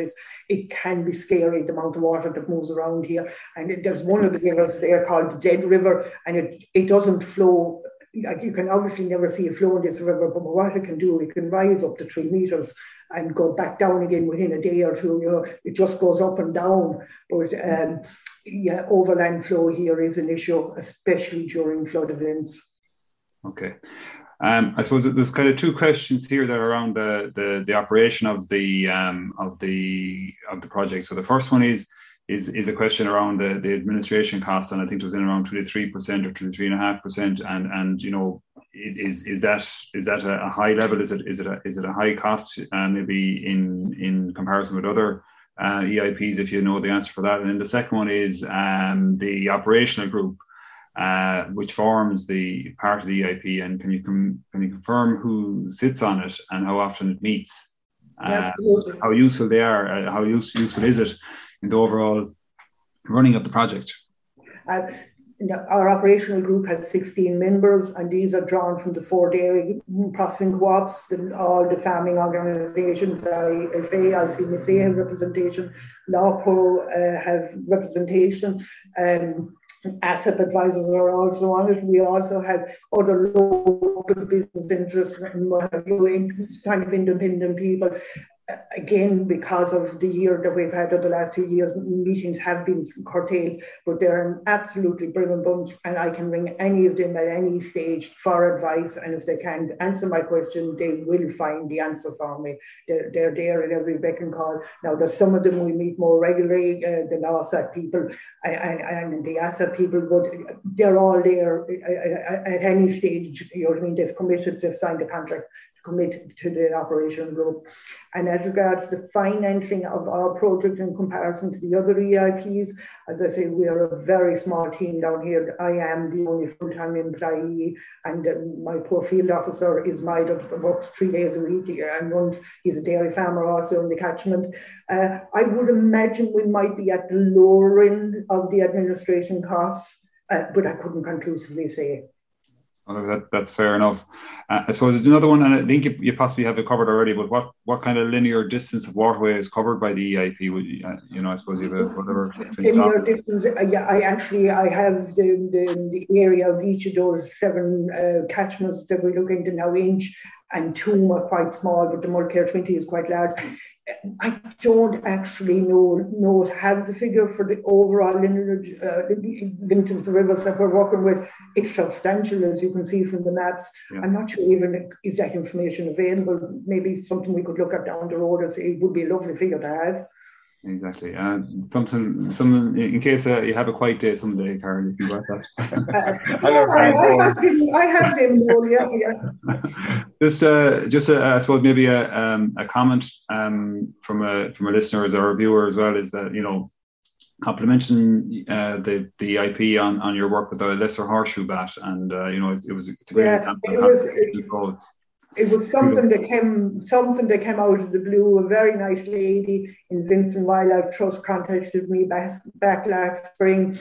It, can be scary the amount of water that moves around here. And it, there's one of the rivers there called the Dead River, and it, it doesn't flow. Like you can obviously never see it flow in this river, but what it can do, it can rise up to three meters and go back down again within a day or two. You know, it just goes up and down. But um, yeah, overland flow here is an issue, especially during flood events. Okay. Um, I suppose there's kind of two questions here that are around the the, the operation of the um, of the of the project. So the first one is is is a question around the, the administration costs, and I think it was in around 23 percent or 23 and a half percent. And and you know, is is that is that a high level? Is it is it a, is it a high cost? Uh, maybe in in comparison with other uh, EIPs, if you know the answer for that. And then the second one is um, the operational group uh, which forms the part of the EIP, and can you com- can you confirm who sits on it and how often it meets? Uh, how useful they are, uh, how use- useful is it in the overall running of the project? Uh, our operational group has 16 members, and these are drawn from the four dairy processing co-ops, the, all the farming organisations, IFA, ICMSA have representation, LAWPRO uh, have representation, um, ASSAP advisors are also on it. We also have other local business interests and what have you, kind of independent people again, because of the year that we've had over the last two years, meetings have been curtailed, but they're an absolutely brilliant bunch, and I can ring any of them at any stage for advice. And if they can't answer my question, they will find the answer for me. They're, they're there at every beck and call. Now, there's some of them we meet more regularly, uh, the LAWSAT people and, and the ASSAP people, but they're all there at any stage. You know what I mean? They've committed, they've signed a contract committed to the operation group. And as regards the financing of our project in comparison to the other EIPs, as I say, we are a very small team down here. I am the only full-time employee, and uh, my poor field officer is my works three days a week and runs. He's a dairy farmer also in the catchment. Uh, I would imagine we might be at the lower end of the administration costs, uh, but I couldn't conclusively say. Well, that, that's fair enough. Uh, I suppose it's another one, and I think you, you, possibly have it covered already. But what, what kind of linear distance of waterway is covered by the EIP? Would you, uh, you know, I suppose you have whatever. Linear distance. Uh, yeah, I actually I have the, the, the area of each of those seven uh, catchments that we're looking to now inch, and two are quite small, but the Mulkear 20 is quite large. I don't actually know know have the figure for the overall lineage uh, of the rivers that we're working with. It's substantial, as you can see from the maps. Yeah. I'm not sure even is that information available. Maybe something we could look at down the road. As it would be a lovely figure to have. Exactly. Uh, something, some in case uh, you have a quiet day someday, Karen, if you got that. uh, I, I, have been, I have been, yeah, yeah. just, uh, just, uh, I suppose maybe a, um, a comment um, from a from a listener or a viewer as well is that you know, complimenting uh, the the IP on, on your work with the lesser horseshoe bat, and uh, you know, it, it was it's a great yeah, it was, it, it was something that came something that came out of the blue. A very nice lady in Vincent Wildlife Trust contacted me back, back last spring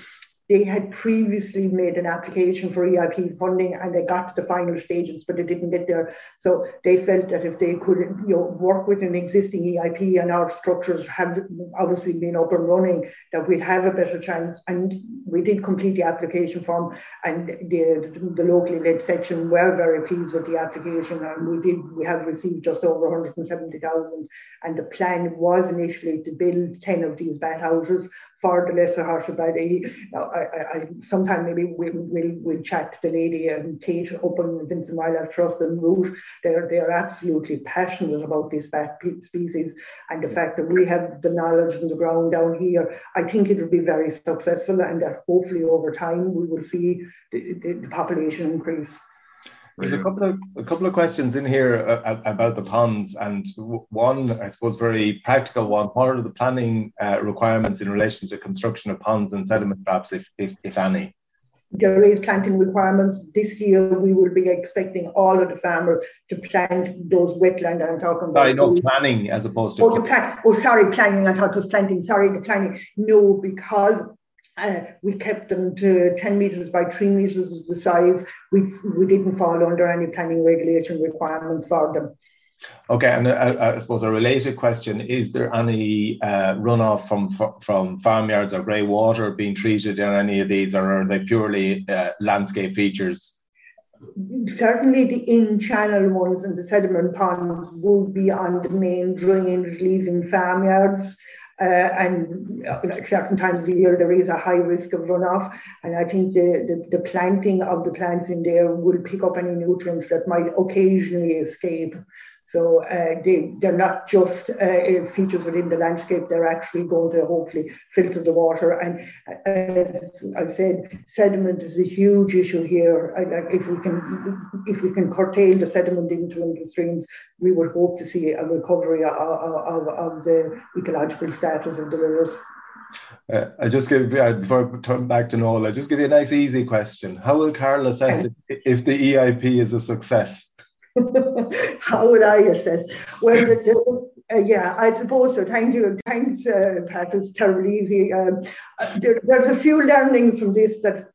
they had previously made an application for EIP funding and they got to the final stages, but they didn't get there. So they felt that if they could you know, work with an existing EIP and our structures have obviously been up and running, that we'd have a better chance. And we did complete the application form and the, the locally led section were very pleased with the application and we did, we have received just over 170,000 and the plan was initially to build 10 of these bat houses for the lesser horseshoe bat. Now, I, I, sometime maybe we, will we'll chat to the lady and Kate up in Vincent Wildlife Trust and Root. They're, they're absolutely passionate about this bat species and the mm. fact that we have the knowledge on the ground down here. I think it will be very successful and that hopefully over time we will see the, the, the population increase. There's a couple of a couple of questions in here uh, about the ponds, and one, I suppose, very practical one. What are the planning uh, requirements in relation to construction of ponds and sediment traps, if, if, if any? There is planting requirements. This year, we will be expecting all of the farmers to plant those wetland I'm talking about. Sorry, no planning as opposed to. Oh, the plan- oh, sorry, planning. I thought it was planting. Sorry, the planning. No, because uh, we kept them to 10 metres by 3 metres was the size. We, we didn't fall under any planning regulation requirements for them. Okay, and uh, uh, I suppose a related question: Is there any uh, runoff from from farmyards or grey water being treated in any of these, or are they purely uh, landscape features? Certainly, the in-channel ones and the sediment ponds will be on the main drainage leaving farmyards. Uh, and certain times of the year there is a high risk of runoff. And I think the, the, the, planting of the plants in there will pick up any nutrients that might occasionally escape so uh, they, they're not just uh, features within the landscape, they're actually going to hopefully filter the water. And uh, as I said, sediment is a huge issue here. if we can if we can curtail the sediment into the streams, we would hope to see a recovery of, of, of the ecological status of the rivers. Uh, I just give uh, before I turn back to Noel, I just give you a nice easy question. How will Carol assess if the EIP is a success? How would I assess? Well, uh, yeah, I suppose so. Thank you. Thanks, uh, Pat. It's terribly easy. Um, uh, there, there's a few learnings from this that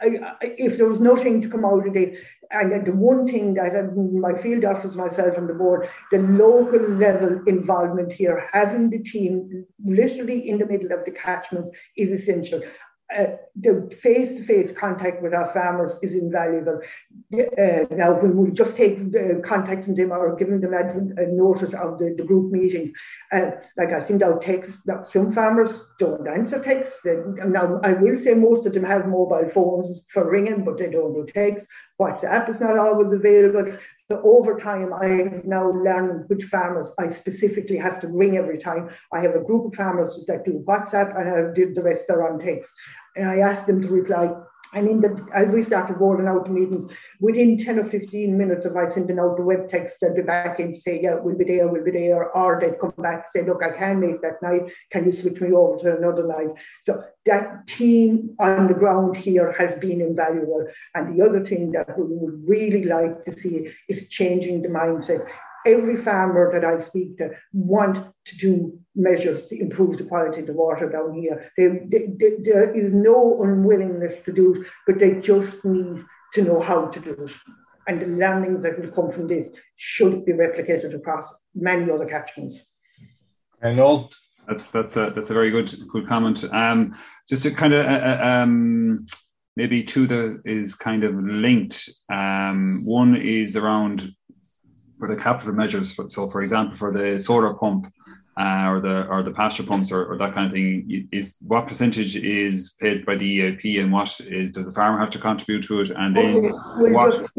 I, I, if there was nothing to come out of it, and the one thing that my field office, myself, and the board, the local level involvement here, having the team literally in the middle of the catchment is essential uh, the face-to-face contact with our farmers is invaluable. Uh, now, when we just take the contact contacting them or giving them a notice of the, the group meetings, uh, like I think out texts, that some farmers don't answer texts. now, I will say most of them have mobile phones for ringing, but they don't do texts. WhatsApp is not always available. So over time, I've now learned which farmers I specifically have to ring every time. I have a group of farmers that do WhatsApp and I do the rest are on text. And I ask them to reply and the, as we started rolling out the meetings, within 10 or 15 minutes of I sending out the web text, they'd be back and say, yeah, we'll be there, we'll be there. Or they'd come back and say, look, I can make that night. Can you switch me over to another night? So that team on the ground here has been invaluable. And the other thing that we would really like to see is changing the mindset every farmer that I speak to want to do measures to improve the quality of the water down here. They, they, they, there is no unwillingness to do it, but they just need to know how to do it. And the learnings that will come from this should be replicated across many other catchments. And all that's that's a that's a very good good comment. Um, just to kind of uh, uh, um, maybe two that is kind of linked. Um, one is around for the capital measures. So, for example, for the solar pump uh, or the or the pasture pumps or, or, that kind of thing, is what percentage is paid by the EIP and what is does the farmer have to contribute to it, and then okay. what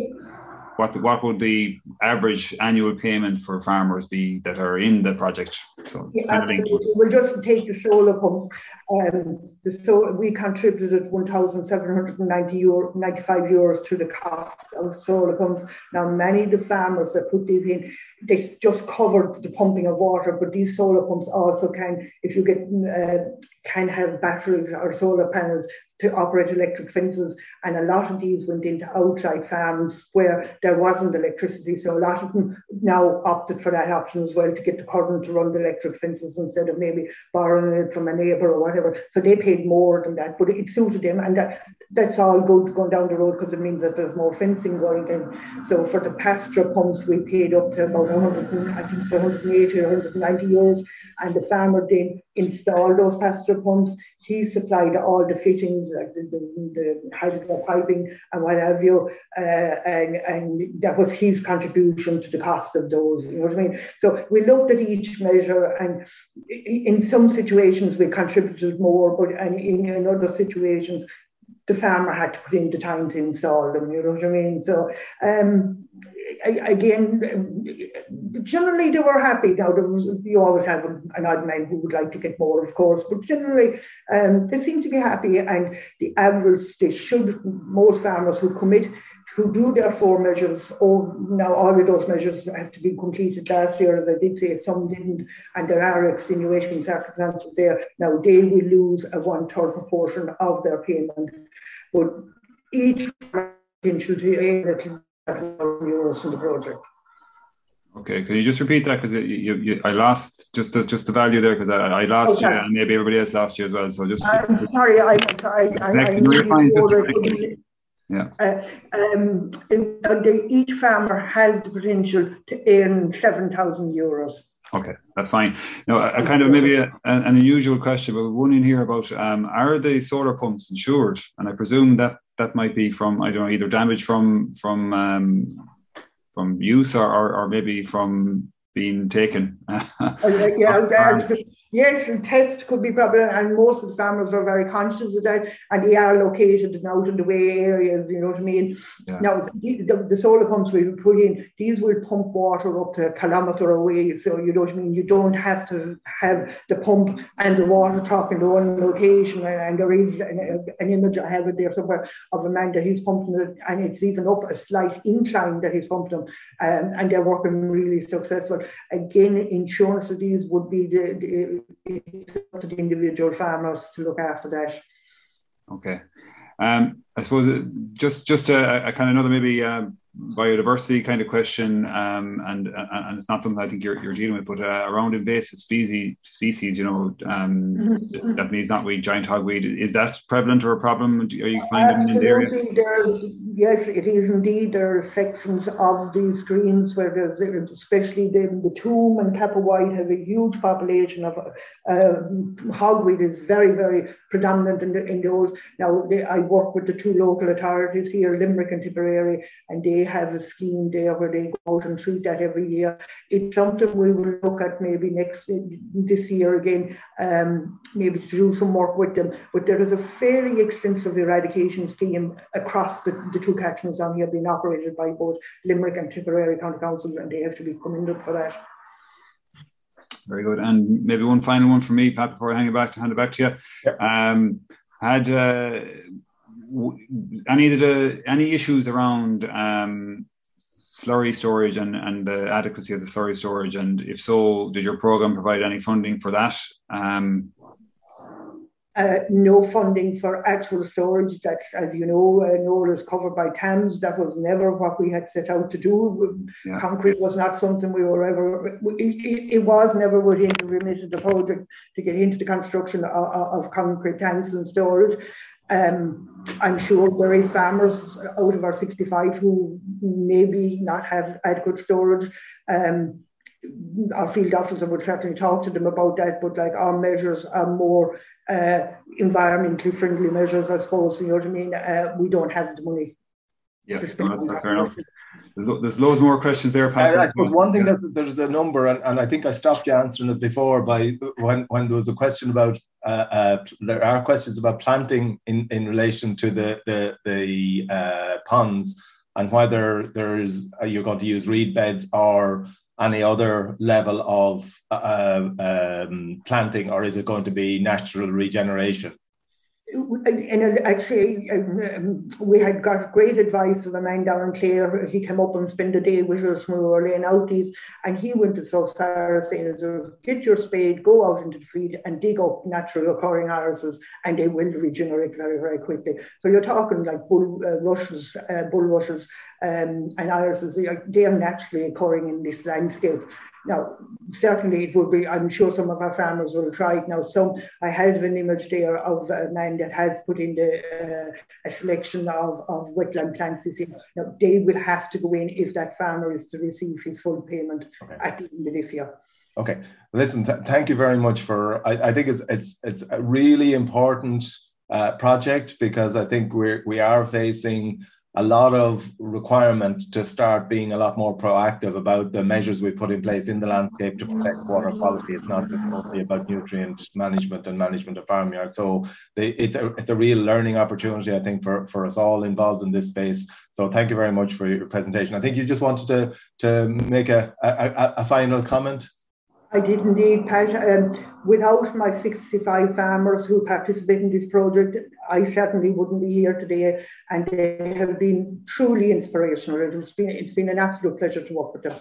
what what would the average annual payment for farmers be that are in the project? So yeah, absolutely. We'll just take the solar pumps. Um, the so we contributed 1,790 euro, 95 euros to the cost of solar pumps. Now, many of the farmers that put these in, they just covered the pumping of water, but these solar pumps also can, if you get uh, can have batteries or solar panels to operate electric fences. And a lot of these went into outside farms where there wasn't electricity. So a lot of them now opted for that option as well to get the current to run the electric fences instead of maybe borrowing it from a neighbour or whatever. So they paid more than that, but it suited them. And that, that's all good going down the road because it means that there's more fencing going in. So for the pasture pumps, we paid up to about 100, I think so 180 or 190 euros. And the farmer then installed those pasture pumps. He supplied all the fittings, like the, the, the hydrogen piping and what have you. Uh, and, and that was his contribution to the cost of those. You know what I mean? So we looked at each measure, and in some situations we contributed more, but and in, in other situations the farmer had to put in the time to install them, you know what I mean? So, um, again, generally they were happy. Now, was, you always have an odd man who would like to get more, of course, but generally um, they seem to be happy. And the average, they should, most farmers who commit, who do their four measures, oh, now all of those measures have to be completed last year, as I did say, some didn't, and there are extenuating circumstances there. Now they will lose a one third proportion of their payment but each should be able to euros from the project. Okay, can you just repeat that because you, you, I lost just the, just the value there because I, I lost okay. you and maybe everybody else lost you as well. So just I'm sorry, I I, I, I yeah. Uh, um, they, each farmer has the potential to earn seven thousand euros. Okay, that's fine. Now, a, a kind of maybe a, an unusual question, but one in here about um, are the solar pumps insured? And I presume that that might be from I don't know either damage from from um, from use or, or, or maybe from being taken. uh, yeah, Yes, and tests could be problem, and most of the farmers are very conscious of that, and they are located in out in the way areas. You know what I mean? Yeah. Now, the, the, solar pumps we put in, these will pump water up to a kilometre away. So you know what I mean. You don't have to have the pump and the water truck in the one location. And, and there is an, an, image I have it there somewhere of a man that he's pumping it, and it's even up a slight incline that he's pumping them, um, and they're working really successful. Again, insurance of these would be the, the the individual farmers to look after that. Okay. Um, I suppose uh, just just a, a kind of another maybe um, biodiversity kind of question, um, and and it's not something I think you're, you're dealing with, but uh, around invasive species, species, you know, um, mm-hmm. that means not weed, giant hogweed. Is that prevalent or a problem? Are you finding in the area? There's, yes, it is indeed. There are sections of these greens where there's, especially the, the Toom and Cappawhite have a huge population of uh, hogweed is very, very predominant in, the, in those. Now, they, I work with the two local authorities here, Limerick and Tipperary, and they have a scheme there where they go out and treat that every year. It's something we will look at maybe next this year again, um, maybe to do some work with them. But there is a fairly extensive eradication scheme across the, the two catchments on here being operated by both Limerick and Tipperary County Council, and they have to be commended for that. Very good. And maybe one final one for me, Pat, before I hand it back to hand it back to you. Yep. Um, had uh, any of the any issues around um, slurry storage and, and the adequacy of the slurry storage? And if so, did your program provide any funding for that? Um, uh, no funding for actual storage. That, as you know, uh, NORA is covered by TAMS. That was never what we had set out to do. Yeah. Concrete was not something we were ever, it, it, was never within the remit of the project to get into the construction of, of concrete tanks and storage. Um, I'm sure there is farmers out of our 65 who maybe not have adequate storage. Um, our field officer would certainly talk to them about that, but like our measures are more uh, environmentally friendly measures, I suppose. You know what I mean? Uh, we don't have the money. Yeah, that's fair enough. There's, there's loads more questions there, Pat. I, suppose one thing that there's a number, and, and I think I stopped you answering it before by when, when there was a question about uh, uh, there are questions about planting in, in relation to the the, the uh, ponds and whether there's uh, you're going to use reed beds or any other level of um, planting, or is it going to be natural regeneration? And actually, um, we had got great advice from a man down in Clare. He came up and spent a day with us when we were laying out these, and he went to South Sarah saying, "Get your spade, go out into the field, and dig up natural occurring irises, and they will regenerate very, very quickly." So you're talking like bull uh, rushes, uh, bulrushes, um, and irises. They are naturally occurring in this landscape. Now, certainly it would be, I'm sure some of our farmers will try it now. Some, I have an image there of a man that has put in the, uh, a selection of, of wetland plants this year. Now, they will have to go in if that farmer is to receive his full payment okay. at the end of this year. Okay, listen, th- thank you very much for, I, I, think it's, it's, it's a really important uh, project because I think we're, we are facing a lot of requirement to start being a lot more proactive about the measures we put in place in the landscape to protect water quality. It's not just only about nutrient management and management of farmyard. So they, it's a it's a real learning opportunity, I think, for, for us all involved in this space. So thank you very much for your presentation. I think you just wanted to to make a, a, a final comment. I did indeed, Pat. Um, without my 65 farmers who participate in this project, I certainly wouldn't be here today. And they have been truly inspirational. It's been, it's been an absolute pleasure to work with them.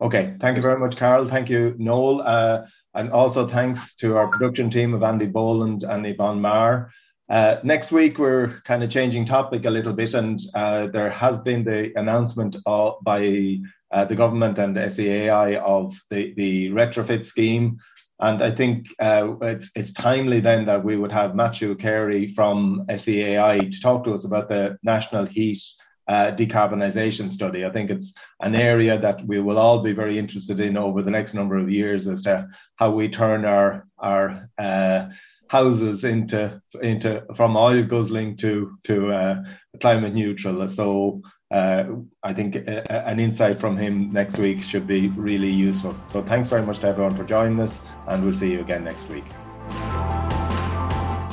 Okay, thank you very much, Carol. Thank you, Noel. Uh, and also thanks to our production team of Andy Boland and Yvonne Marr. Uh, next week, we're kind of changing topic a little bit, and uh, there has been the announcement of, by uh, the government and the SEAI of the, the retrofit scheme. And I think uh, it's, it's timely then that we would have Matthew Carey from SEAI to talk to us about the National Heat uh, decarbonisation study. I think it's an area that we will all be very interested in over the next number of years as to how we turn our our uh, houses into into from oil guzzling to to uh, climate neutral. So uh, I think a, uh, an insight from him next week should be really useful. So thanks very much to everyone for joining us, and we'll see you again next week.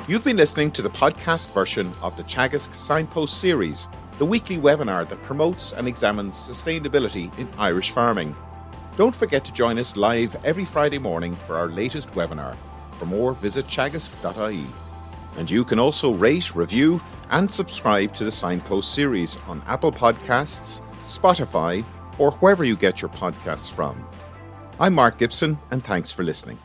You've been listening to the podcast version of the Teagasc Signpost series, the weekly webinar that promotes and examines sustainability in Irish farming. Don't forget to join us live every Friday morning for our latest webinar. For more, visit teagasc.ie. And you can also rate, review, and subscribe to the Signpost series on Apple Podcasts, Spotify, or wherever you get your podcasts from. I'm Mark Gibson, and thanks for listening.